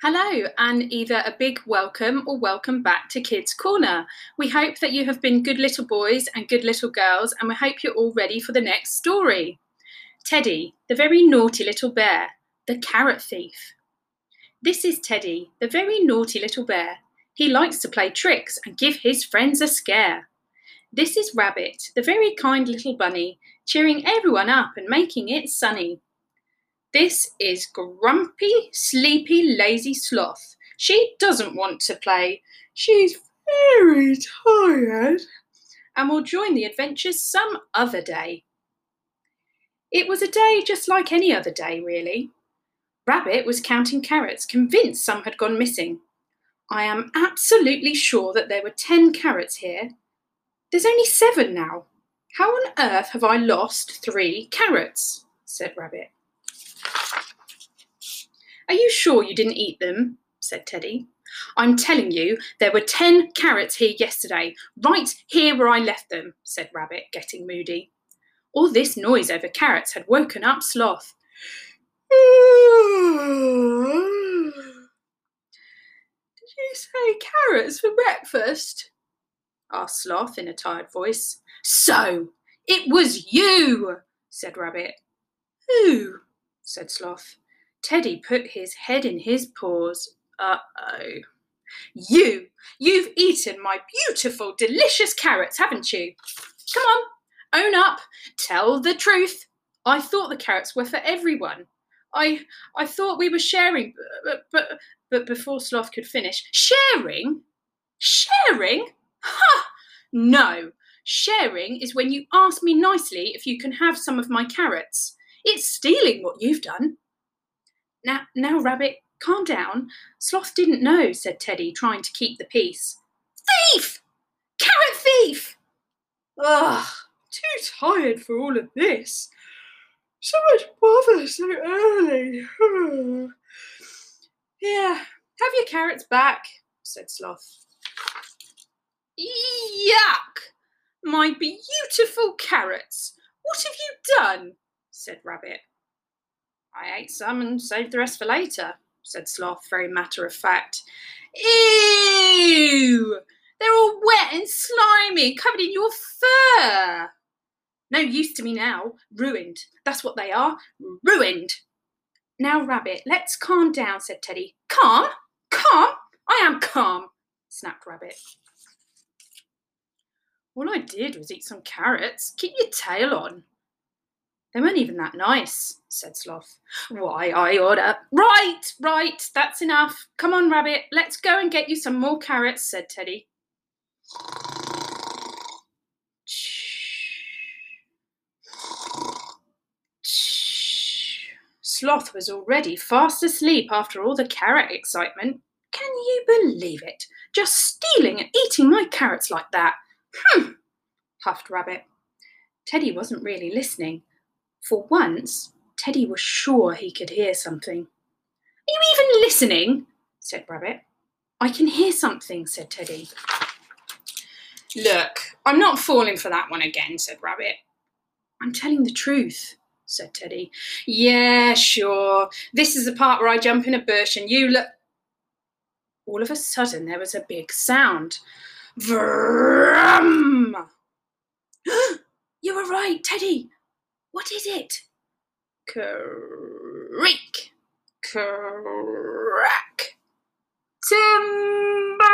Hello, and either a big welcome or welcome back to Kids Corner. We hope that you have been good little boys and good little girls, and we hope you're all ready for the next story. Teddy, the very naughty little bear, the carrot thief. This is Teddy, the very naughty little bear. He likes to play tricks and give his friends a scare. This is Rabbit, the very kind little bunny, cheering everyone up and making it sunny. This is grumpy, sleepy, lazy sloth. She doesn't want to play. She's very tired and will join the adventures some other day. It was a day just like any other day, really. Rabbit was counting carrots, convinced some had gone missing. I am absolutely sure that there were ten carrots here. There's only seven now. How on earth have I lost three carrots? said Rabbit. Are you sure you didn't eat them? said Teddy. I'm telling you, there were ten carrots here yesterday, right here where I left them, said Rabbit, getting moody. All this noise over carrots had woken up Sloth. Did you say carrots for breakfast? asked Sloth in a tired voice. So, it was you, said Rabbit. Who? said Sloth. Teddy put his head in his paws. Uh oh. You! You've eaten my beautiful, delicious carrots, haven't you? Come on, own up, tell the truth. I thought the carrots were for everyone. I I thought we were sharing, but but but before Sloth could finish, sharing, sharing, ha! No, sharing is when you ask me nicely if you can have some of my carrots. It's stealing what you've done. Now, now, Rabbit, calm down. Sloth didn't know, said Teddy, trying to keep the peace. Thief! Carrot thief! Ugh, too tired for all of this. So much bother so early. Here, have your carrots back, said Sloth. Yuck! My beautiful carrots! What have you done? said Rabbit. I ate some and saved the rest for later, said Sloth, very matter of fact. Ew! They're all wet and slimy, covered in your fur. No use to me now. Ruined. That's what they are. Ruined. Now, Rabbit, let's calm down, said Teddy. Calm? Calm? I am calm, snapped Rabbit. All I did was eat some carrots. Keep your tail on. They weren't even that nice, said Sloth. Why, I order. Right, right, that's enough. Come on, Rabbit, let's go and get you some more carrots, said Teddy. Sloth was already fast asleep after all the carrot excitement. Can you believe it? Just stealing and eating my carrots like that. Hm, huffed Rabbit. Teddy wasn't really listening. For once, Teddy was sure he could hear something. Are you even listening? said Rabbit. I can hear something, said Teddy. Look, I'm not falling for that one again, said Rabbit. I'm telling the truth, said Teddy. Yeah, sure. This is the part where I jump in a bush and you look. All of a sudden, there was a big sound. Vroom! you were right, Teddy. What is it? Creak, crack, timber!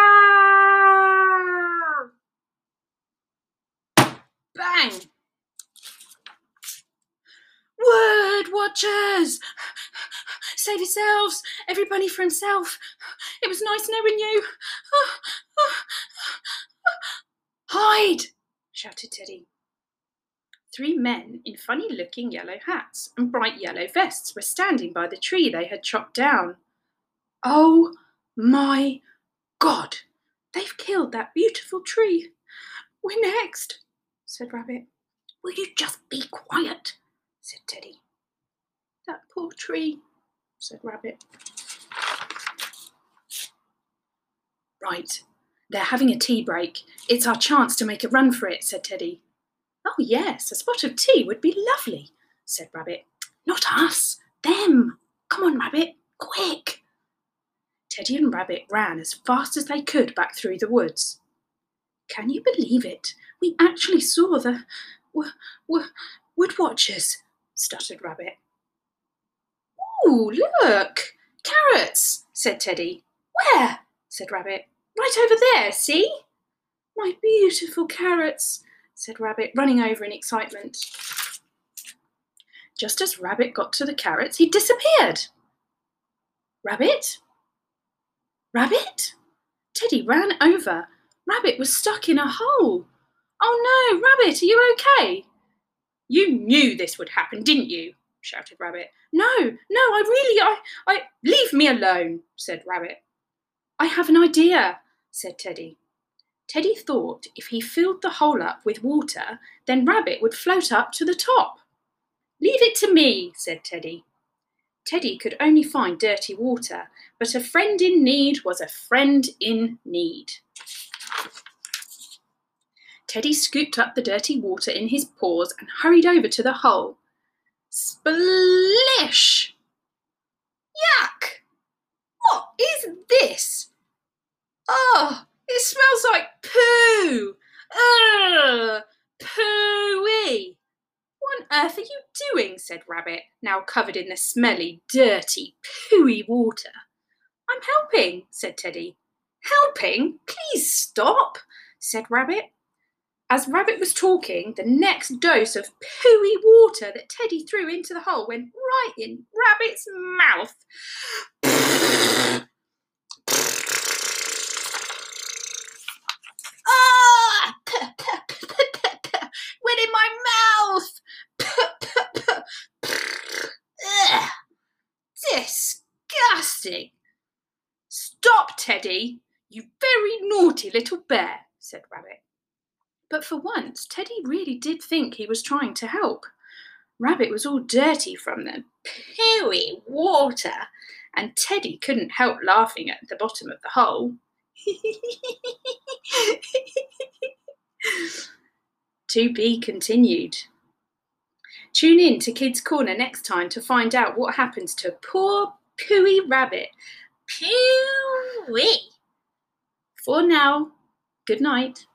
Bang! Wood watchers! Save yourselves! Everybody for himself! It was nice knowing you! Hide! shouted Teddy. Three men in funny looking yellow hats and bright yellow vests were standing by the tree they had chopped down. Oh my God! They've killed that beautiful tree. We're next, said Rabbit. Will you just be quiet? said Teddy. That poor tree, said Rabbit. Right, they're having a tea break. It's our chance to make a run for it, said Teddy. Oh, yes, a spot of tea would be lovely, said Rabbit. Not us, them. Come on, Rabbit, quick. Teddy and Rabbit ran as fast as they could back through the woods. Can you believe it? We actually saw the w- w- wood watchers, stuttered Rabbit. Ooh, look! Carrots, said Teddy. Where? said Rabbit. Right over there, see? My beautiful carrots, said Rabbit, running over in excitement. Just as Rabbit got to the carrots, he disappeared. Rabbit? Rabbit? Teddy ran over. Rabbit was stuck in a hole. Oh no, Rabbit, are you okay? You knew this would happen, didn't you? shouted Rabbit. No, no, I really, I, I, leave me alone, said Rabbit. I have an idea, said Teddy. Teddy thought if he filled the hole up with water, then Rabbit would float up to the top. Leave it to me, said Teddy. Teddy could only find dirty water, but a friend in need was a friend in need. Teddy scooped up the dirty water in his paws and hurried over to the hole. Splish! Yuck! What is this? Oh, it smells like poo! Ugh! Pooey! What on earth are you doing? said Rabbit, now covered in the smelly, dirty, pooey water. I'm helping, said Teddy. Helping? Please stop, said Rabbit. As Rabbit was talking, the next dose of pooey water that Teddy threw into the hole went right in Rabbit's mouth. ah! went in my mouth. Ugh. Disgusting. Stop, Teddy, you very naughty little bear, said Rabbit. But for once, Teddy really did think he was trying to help. Rabbit was all dirty from the pooey water, and Teddy couldn't help laughing at the bottom of the hole. to be continued. Tune in to Kids Corner next time to find out what happens to poor Pooey Rabbit. Pooey! For now, good night.